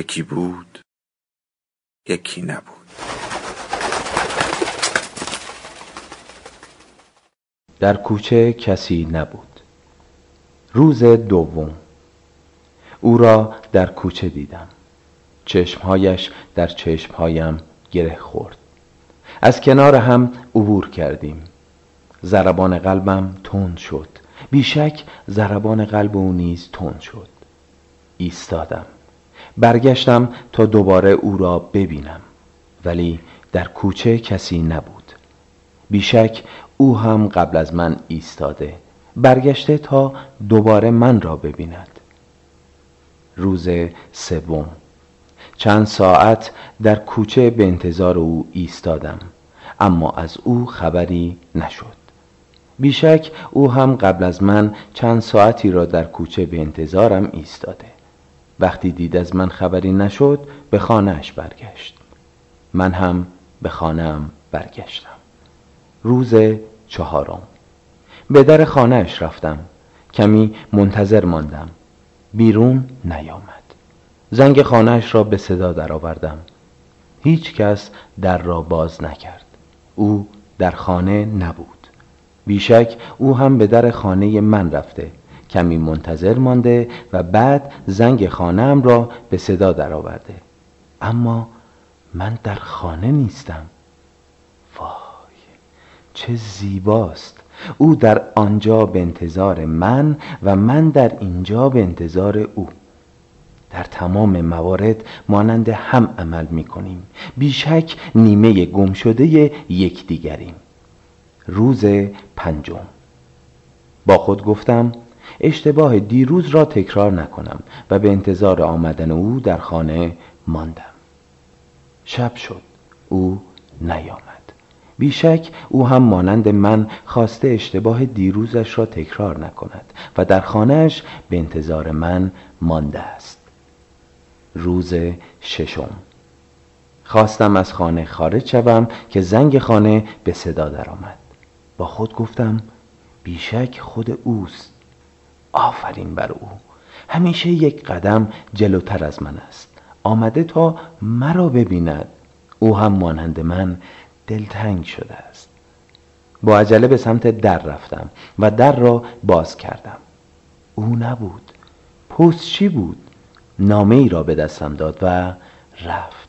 یکی بود یکی نبود. در کوچه کسی نبود. روز دوم. او را در کوچه دیدم. چشمهایش در چشمهایم گره خورد. از کنار هم عبور کردیم. ضربان قلبم تند شد. بیشک ضربان قلب او نیز تند شد. ایستادم. برگشتم تا دوباره او را ببینم. ولی در کوچه کسی نبود. بیشک او هم قبل از من ایستاده. برگشته تا دوباره من را ببیند. روز سوم. چند ساعت در کوچه به انتظار او ایستادم. اما از او خبری نشد. بیشک او هم قبل از من چند ساعتی را در کوچه به انتظارم ایستاده. وقتی دید از من خبری نشد به خانهاش برگشت. من هم به خانهام برگشتم. روز چهارم. به در خانهاش رفتم. کمی منتظر ماندم. بیرون نیامد. زنگ خانهاش را به صدا درآوردم. هیچ کس در را باز نکرد. او در خانه نبود. بیشک او هم به در خانه من رفته. کمی منتظر مانده و بعد زنگ خانهام را به صدا درآورده. اما من در خانه نیستم. وای چه زیباست. او در آنجا به انتظار من و من در اینجا به انتظار او. در تمام موارد مانند هم عمل می کنیم بیشک نیمه گم شده یکدیگریم. روز پنجم. با خود گفتم اشتباه دیروز را تکرار نکنم و به انتظار آمدن او در خانه ماندم. شب شد. او نیامد. بیشک او هم مانند من خواسته اشتباه دیروزش را تکرار نکند و در خانهش به انتظار من مانده است. روز ششم. خواستم از خانه خارج شوم که زنگ خانه به صدا درآمد. با خود گفتم بیشک خود اوست. آفرین بر او. همیشه یک قدم جلوتر از من است. آمده تا مرا ببیند. او هم مانند من دلتنگ شده است. با عجله به سمت در رفتم و در را باز کردم. او نبود. پست چی بود؟ نامه ای را به دستم داد و رفت.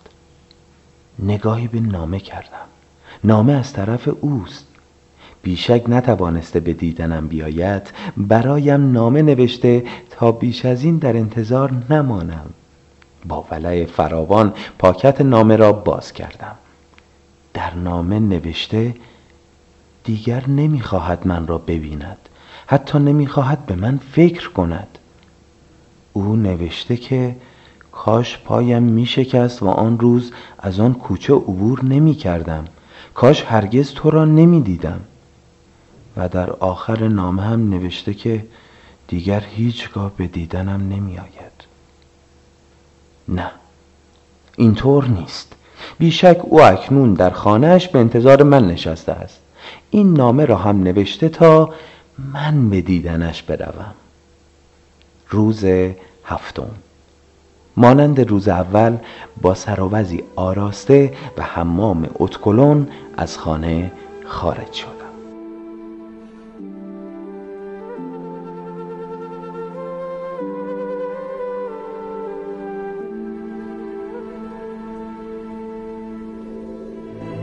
نگاهی به نامه کردم. نامه از طرف اوست. بیشک نتوانسته به دیدنم بیاید برایم نامه نوشته تا بیش از این در انتظار نمانم. با ولع فراوان پاکت نامه را باز کردم. در نامه نوشته دیگر نمی‌خواهد من را ببیند حتی نمی‌خواهد به من فکر کند. او نوشته که کاش پایم می شکست و آن روز از آن کوچه عبور نمی کردم کاش هرگز تو را نمی دیدم و در آخر نامه هم نوشته که دیگر هیچگاه به دیدنم نمی آید نه اینطور نیست. بیشک او اکنون در خانهش به انتظار من نشسته است. این نامه را هم نوشته تا من به دیدنش بروم. روز هفتم. مانند روز اول با سراوزی آراسته و حمام اتکلون از خانه خارج شد.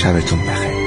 شبتون بخیر.